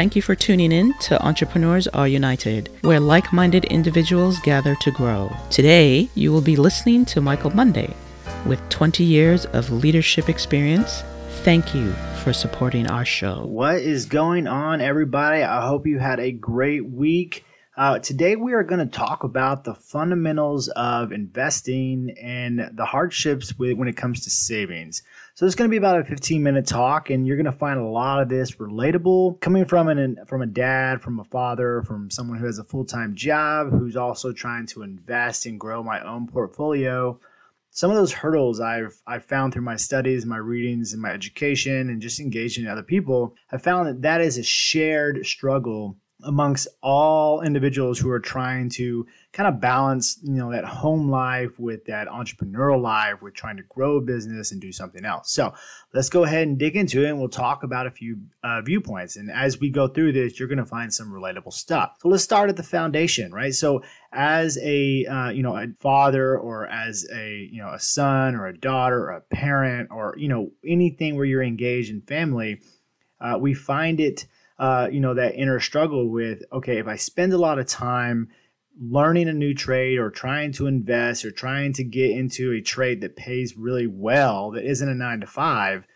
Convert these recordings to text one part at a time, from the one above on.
Thank you for tuning in to Entrepreneurs Are United, where like minded individuals gather to grow. Today, you will be listening to Michael Monday. With 20 years of leadership experience, thank you for supporting our show. What is going on, everybody? I hope you had a great week. Uh, today, we are going to talk about the fundamentals of investing and the hardships with, when it comes to savings. So it's going to be about a 15 minute talk, and you're going to find a lot of this relatable coming from an from a dad, from a father, from someone who has a full time job, who's also trying to invest and grow my own portfolio. Some of those hurdles I've I've found through my studies, my readings, and my education, and just engaging other people, I found that that is a shared struggle amongst all individuals who are trying to kind of balance you know that home life with that entrepreneurial life with trying to grow a business and do something else. So let's go ahead and dig into it and we'll talk about a few uh, viewpoints. And as we go through this you're going to find some relatable stuff. So let's start at the foundation right? So as a uh, you know a father or as a you know a son or a daughter or a parent or you know anything where you're engaged in family uh, we find it uh, you know, that inner struggle with, okay, if I spend a lot of time learning a new trade or trying to invest or trying to get into a trade that pays really well that isn't a nine to five,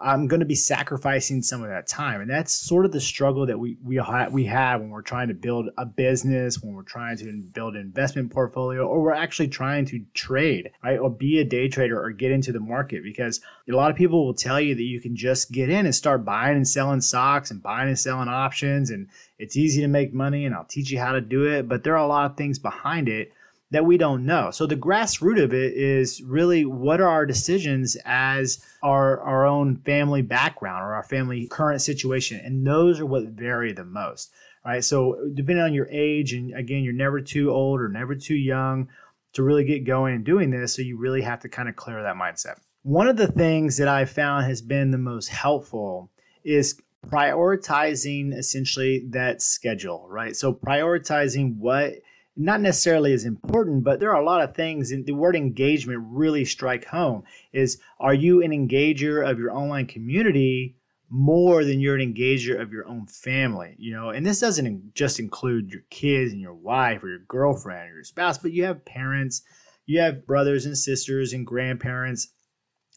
I'm going to be sacrificing some of that time, and that's sort of the struggle that we we ha- we have when we're trying to build a business, when we're trying to build an investment portfolio, or we're actually trying to trade, right, or be a day trader or get into the market. Because a lot of people will tell you that you can just get in and start buying and selling stocks and buying and selling options, and it's easy to make money, and I'll teach you how to do it. But there are a lot of things behind it that we don't know. So the grassroots of it is really what are our decisions as our our own family background or our family current situation, and those are what vary the most. Right. So depending on your age, and again, you're never too old or never too young to really get going and doing this. So you really have to kind of clear that mindset. One of the things that I found has been the most helpful is prioritizing essentially that schedule, right? So prioritizing what not necessarily as important, but there are a lot of things. And the word engagement really strike home. Is are you an engager of your online community more than you're an engager of your own family? You know, and this doesn't just include your kids and your wife or your girlfriend or your spouse, but you have parents, you have brothers and sisters and grandparents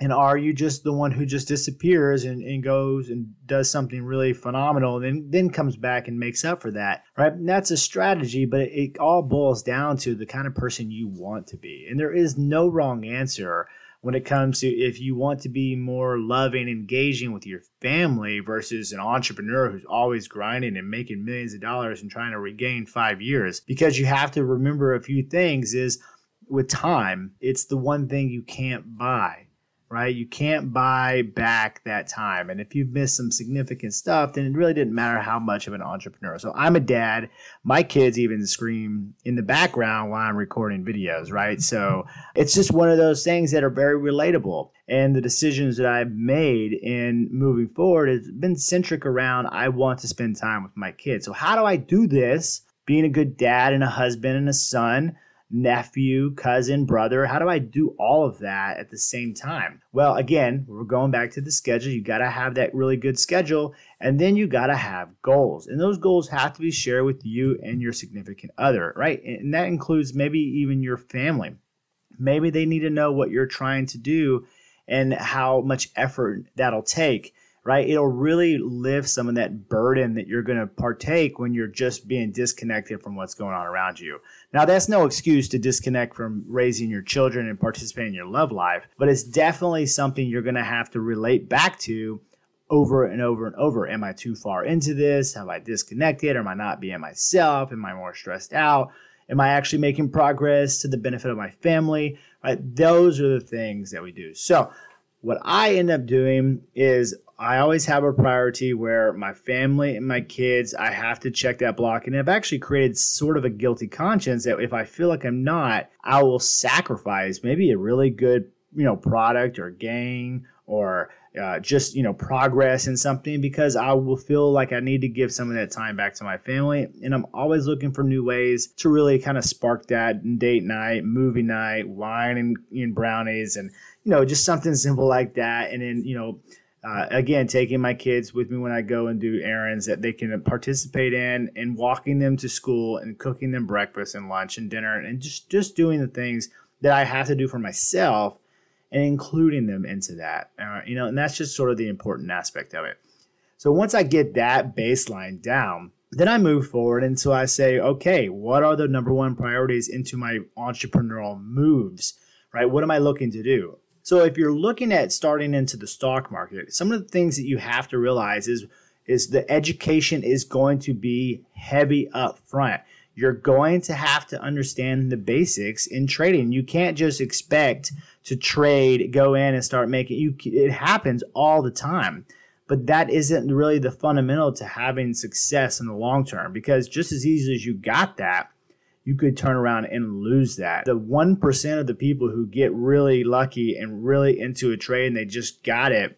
and are you just the one who just disappears and, and goes and does something really phenomenal and then, then comes back and makes up for that right? And that's a strategy but it, it all boils down to the kind of person you want to be. And there is no wrong answer when it comes to if you want to be more loving engaging with your family versus an entrepreneur who's always grinding and making millions of dollars and trying to regain five years. Because you have to remember a few things is with time it's the one thing you can't buy right? You can't buy back that time. And if you've missed some significant stuff, then it really didn't matter how much of an entrepreneur. So I'm a dad. My kids even scream in the background while I'm recording videos, right? So it's just one of those things that are very relatable. And the decisions that I've made in moving forward has been centric around I want to spend time with my kids. So how do I do this? Being a good dad and a husband and a son nephew, cousin, brother? How do I do all of that at the same time? Well, again, we're going back to the schedule. You got to have that really good schedule, and then you got to have goals. And those goals have to be shared with you and your significant other, right? And that includes maybe even your family. Maybe they need to know what you're trying to do and how much effort that'll take right? It'll really lift some of that burden that you're going to partake when you're just being disconnected from what's going on around you. Now, that's no excuse to disconnect from raising your children and participating in your love life, but it's definitely something you're going to have to relate back to over and over and over. Am I too far into this? Have I disconnected? Am I not being myself? Am I more stressed out? Am I actually making progress to the benefit of my family? Right? Those are the things that we do. So, what I end up doing is I always have a priority where my family and my kids, I have to check that block. And I've actually created sort of a guilty conscience that if I feel like I'm not, I will sacrifice maybe a really good, you know, product or gain or uh, just, you know, progress in something because I will feel like I need to give some of that time back to my family. And I'm always looking for new ways to really kind of spark that date night, movie night, wine and, and brownies and, you know, just something simple like that. And then, you know, uh, again, taking my kids with me when I go and do errands that they can participate in, and walking them to school and cooking them breakfast and lunch and dinner, and just just doing the things that I have to do for myself, and including them into that. Uh, you know, and that's just sort of the important aspect of it. So once I get that baseline down, then I move forward, and so I say, okay, what are the number one priorities into my entrepreneurial moves? Right? What am I looking to do? So if you're looking at starting into the stock market, some of the things that you have to realize is is the education is going to be heavy up front. You're going to have to understand the basics in trading. You can't just expect to trade, go in and start making you it happens all the time. But that isn't really the fundamental to having success in the long term because just as easy as you got that, you could turn around and lose that. The 1% of the people who get really lucky and really into a trade and they just got it,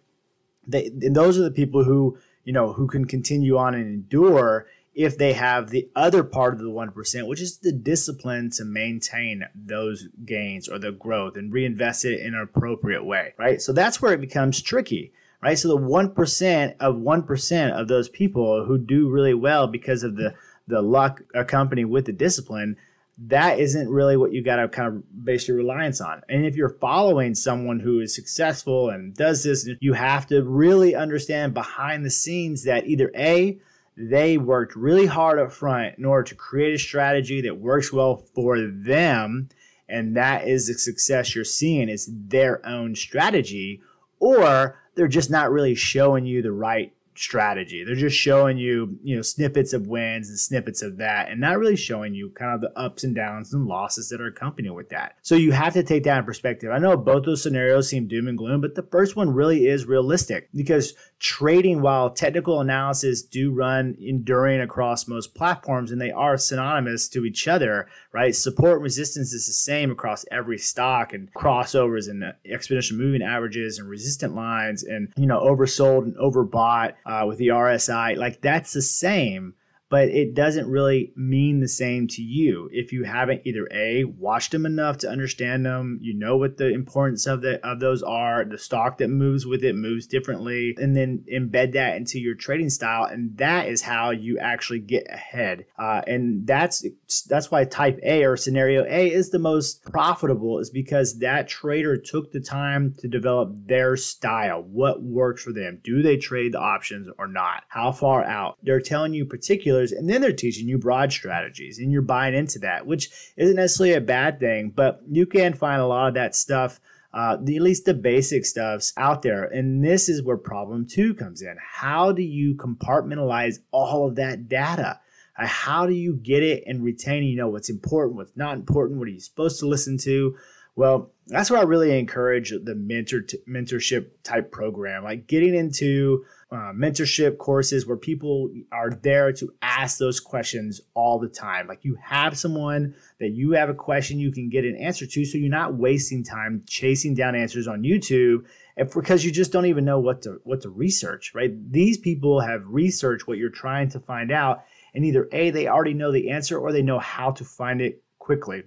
they, those are the people who, you know, who can continue on and endure if they have the other part of the 1%, which is the discipline to maintain those gains or the growth and reinvest it in an appropriate way, right? So that's where it becomes tricky, right? So the 1% of 1% of those people who do really well because of the the luck accompanied with the discipline, that isn't really what you got to kind of base your reliance on. And if you're following someone who is successful and does this, you have to really understand behind the scenes that either A, they worked really hard up front in order to create a strategy that works well for them. And that is the success you're seeing is their own strategy, or they're just not really showing you the right strategy. They're just showing you, you know, snippets of wins and snippets of that, and not really showing you kind of the ups and downs and losses that are accompanied with that. So you have to take that in perspective. I know both those scenarios seem doom and gloom, but the first one really is realistic because trading, while technical analysis do run enduring across most platforms and they are synonymous to each other, right? Support resistance is the same across every stock and crossovers and exponential moving averages and resistant lines and, you know, oversold and overbought uh, with the RSI. Like that's the same but it doesn't really mean the same to you. If you haven't either a watched them enough to understand them you know what the importance of the of those are the stock that moves with it moves differently and then embed that into your trading style and that is how you actually get ahead. Uh, and that's that's why type a or scenario a is the most profitable is because that trader took the time to develop their style what works for them. Do they trade the options or not? How far out? They're telling you particular and then they're teaching you broad strategies and you're buying into that, which isn't necessarily a bad thing, but you can find a lot of that stuff. Uh, the, at least the basic stuff's out there. And this is where problem two comes in. How do you compartmentalize all of that data? Uh, how do you get it and retain, you know, what's important, what's not important, what are you supposed to listen to? Well, that's where I really encourage the mentor t- mentorship type program, like getting into uh, mentorship courses where people are there to ask those questions all the time. Like you have someone that you have a question you can get an answer to, so you're not wasting time chasing down answers on YouTube because you just don't even know what to what to research. Right? These people have researched what you're trying to find out, and either a they already know the answer or they know how to find it quickly.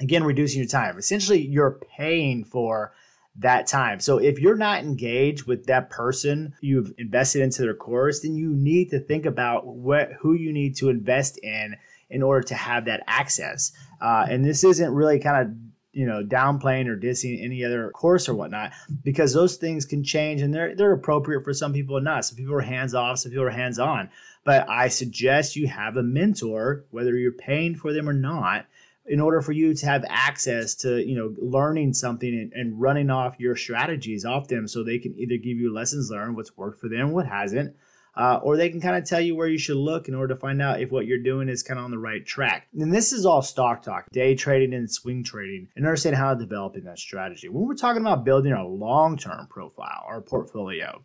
Again, reducing your time. Essentially, you're paying for that time. So if you're not engaged with that person you've invested into their course, then you need to think about what who you need to invest in in order to have that access. Uh, and this isn't really kind of you know downplaying or dissing any other course or whatnot because those things can change and they're they're appropriate for some people and not. Some people are hands off, some people are hands on. But I suggest you have a mentor, whether you're paying for them or not, in order for you to have access to you know learning something and, and, running off your strategies off them so they can either give you lessons learned what's worked for them what hasn't uh, or they can kind of tell you where you should look in order to find out if what you're doing is kind of on the right track. And this is all stock talk day trading and swing trading and understand how to develop in that strategy. When we're talking about building a long-term profile or portfolio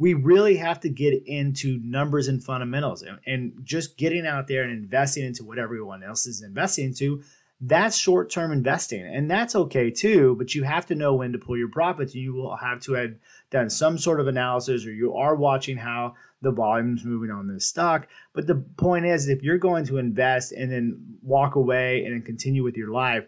we really have to get into numbers and fundamentals and, and, just getting out there and investing into what everyone else is investing into that's short-term investing and that's okay too but you have to know when to pull your profits you will have to have done some sort of analysis or you are watching how the volume's moving on this stock but the point is if you're going to invest and then walk away and then continue with your life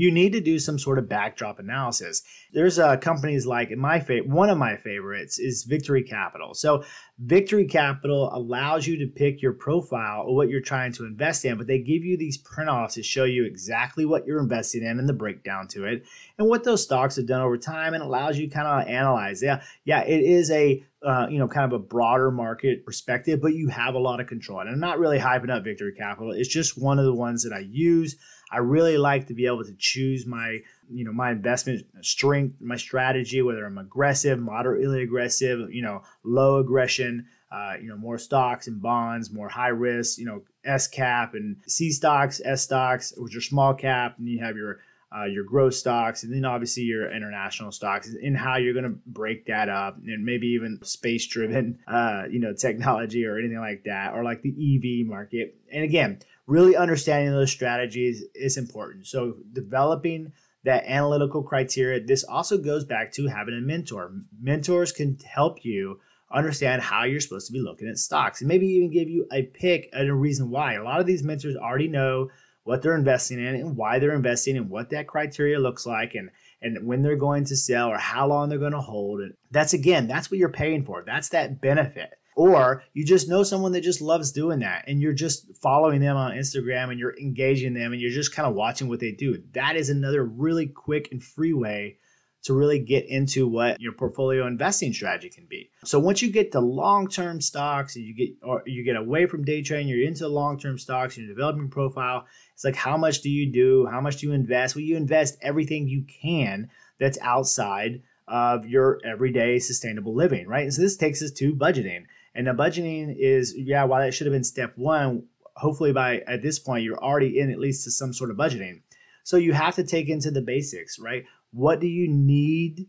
you need to do some sort of backdrop analysis. There's uh, companies like my favorite, one of my favorites is Victory Capital. So Victory Capital allows you to pick your profile or what you're trying to invest in, but they give you these print-offs to show you exactly what you're investing in and the breakdown to it and what those stocks have done over time and allows you kind of analyze. Yeah, yeah, it is a uh, you know, kind of a broader market perspective, but you have a lot of control. And I'm not really hyping up Victory Capital. It's just one of the ones that I use. I really like to be able to choose my, you know, my investment strength, my strategy, whether I'm aggressive, moderately aggressive, you know, low aggression, uh, you know, more stocks and bonds, more high risk, you know, S cap and C stocks, S stocks, which are small cap, and you have your uh, your growth stocks, and then obviously your international stocks, and how you're going to break that up, and maybe even space driven, uh, you know, technology or anything like that, or like the EV market. And again, really understanding those strategies is important. So developing that analytical criteria. This also goes back to having a mentor. Mentors can help you understand how you're supposed to be looking at stocks and maybe even give you a pick and a reason why. A lot of these mentors already know what they're investing in and why they're investing and what that criteria looks like and and when they're going to sell or how long they're going to hold. And that's again that's what you're paying for. That's that benefit. Or you just know someone that just loves doing that and you're just following them on Instagram and you're engaging them and you're just kind of watching what they do. That is another really quick and free way to really get into what your portfolio investing strategy can be. So once you get to long-term stocks and you get or you get away from day trading, you're into long-term stocks, you're developing profile, it's like how much do you do? How much do you invest? Well, you invest everything you can that's outside of your everyday sustainable living, right? And so this takes us to budgeting. And the budgeting is, yeah, while that should have been step one, hopefully by at this point you're already in at least to some sort of budgeting. So you have to take into the basics, right? what do you need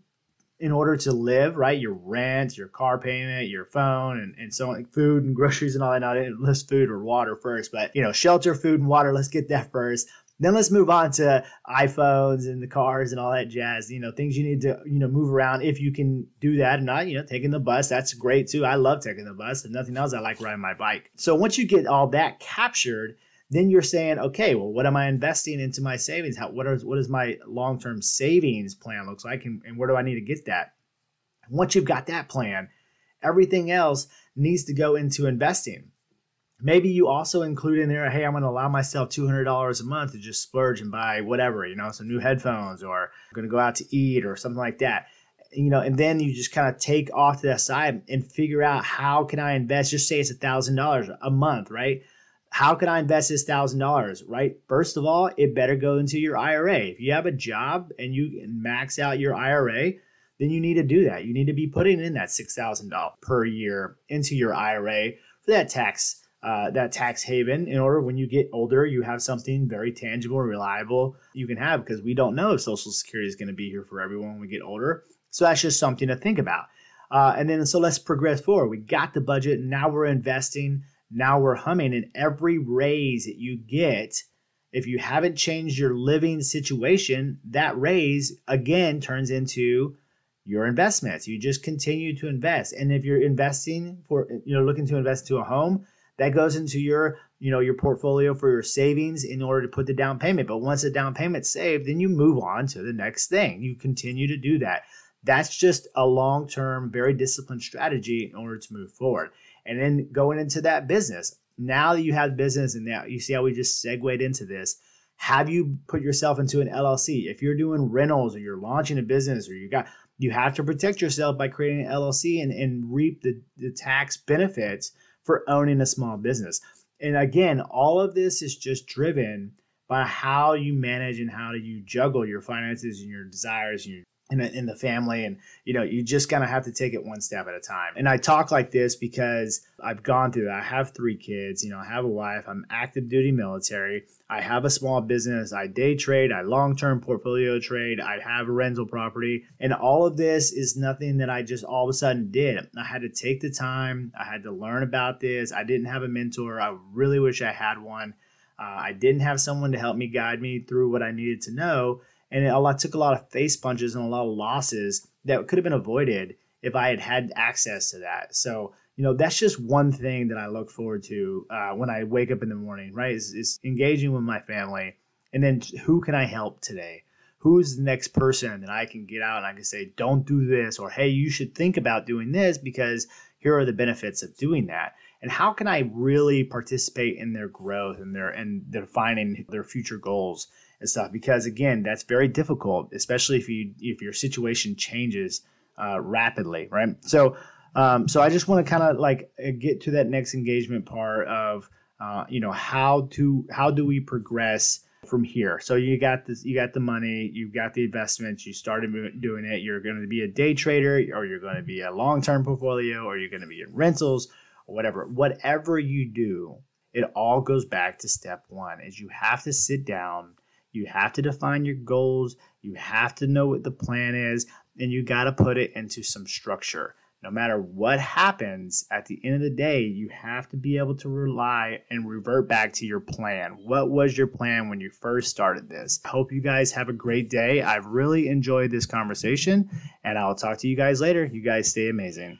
in order to live, right? Your rent, your car payment, your phone, and, and so on, like food and groceries and all that. Not list food or water first, but you know, shelter, food, and water. Let's get that first. Then let's move on to iPhones and the cars and all that jazz. You know, things you need to you know move around if you can do that. And not you know taking the bus. That's great too. I love taking the bus. and nothing else, I like riding my bike. So once you get all that captured, then you're saying, okay, well, what am I investing into my savings? How what is what is my long term savings plan looks like, and, and where do I need to get that? Once you've got that plan, everything else needs to go into investing. Maybe you also include in there, hey, I'm going to allow myself $200 a month to just splurge and buy whatever, you know, some new headphones or I'm going to go out to eat or something like that. You know, and then you just kind of take off to that side and figure out how can I invest? Just say it's a thousand dollars a month, right? How can I invest this thousand dollars? Right. First of all, it better go into your IRA. If you have a job and you max out your IRA, then you need to do that. You need to be putting in that six thousand dollars per year into your IRA for that tax uh, that tax haven. In order when you get older, you have something very tangible and reliable you can have because we don't know if Social Security is going to be here for everyone when we get older. So that's just something to think about. Uh, and then so let's progress forward. We got the budget. Now we're investing now we're humming and every raise that you get if you haven't changed your living situation that raise again turns into your investments. You just continue to invest. And if you're investing for you know looking to invest into a home that goes into your you know your portfolio for your savings in order to put the down payment. But once the down payment's saved then you move on to the next thing. You continue to do that. That's just a long-term very disciplined strategy in order to move forward and then going into that business. Now that you have business and now you see how we just segued into this, have you put yourself into an LLC? If you're doing rentals or you're launching a business or you got you have to protect yourself by creating an LLC and, and reap the, the tax benefits for owning a small business. And again, all of this is just driven by how you manage and how do you juggle your finances and your desires and your in the, in the family and you know you just kind of have to take it one step at a time. And i talk like this because i've gone through i have three kids you know i have a wife i'm active duty military. I have a small business i day trade i long-term portfolio trade i have a rental property. And all of this is nothing that i just all of a sudden did. I had to take the time i had to learn about this. I didn't have a mentor. I really wish i had one. Uh, i didn't have someone to help me guide me through what i needed to know and it a lot, took a lot of face punches and a lot of losses that could have been avoided if I had had access to that. So you know that's just one thing that I look forward to uh, when I wake up in the morning. Right, is, is engaging with my family And then who can I help today? Who's the next person that I can get out and I can say, don't do this, or hey, you should think about doing this because here are the benefits of doing that. And how can I really participate in their growth and their and their finding their future goals and stuff? Because again, that's very difficult, especially if you if your situation changes uh, rapidly, right? So um, so I just want to kind of like get to that next engagement part of uh, you know how to how do we progress from here. So you got this, you got the money, you've got the investments, you started doing it. You're going to be a day trader, or you're going to be a long term portfolio, or you're going to be in rentals, or whatever. Whatever you do, it all goes back to step one: is you have to sit down, you have to define your goals, you have to know what the plan is, and you got to put it into some structure no matter what happens, at the end of the day, you have to be able to rely and revert back to your plan. What was your plan when you first started this? I hope you guys have a great day. I've really enjoyed this conversation, and I'll talk to you guys later. You guys stay amazing.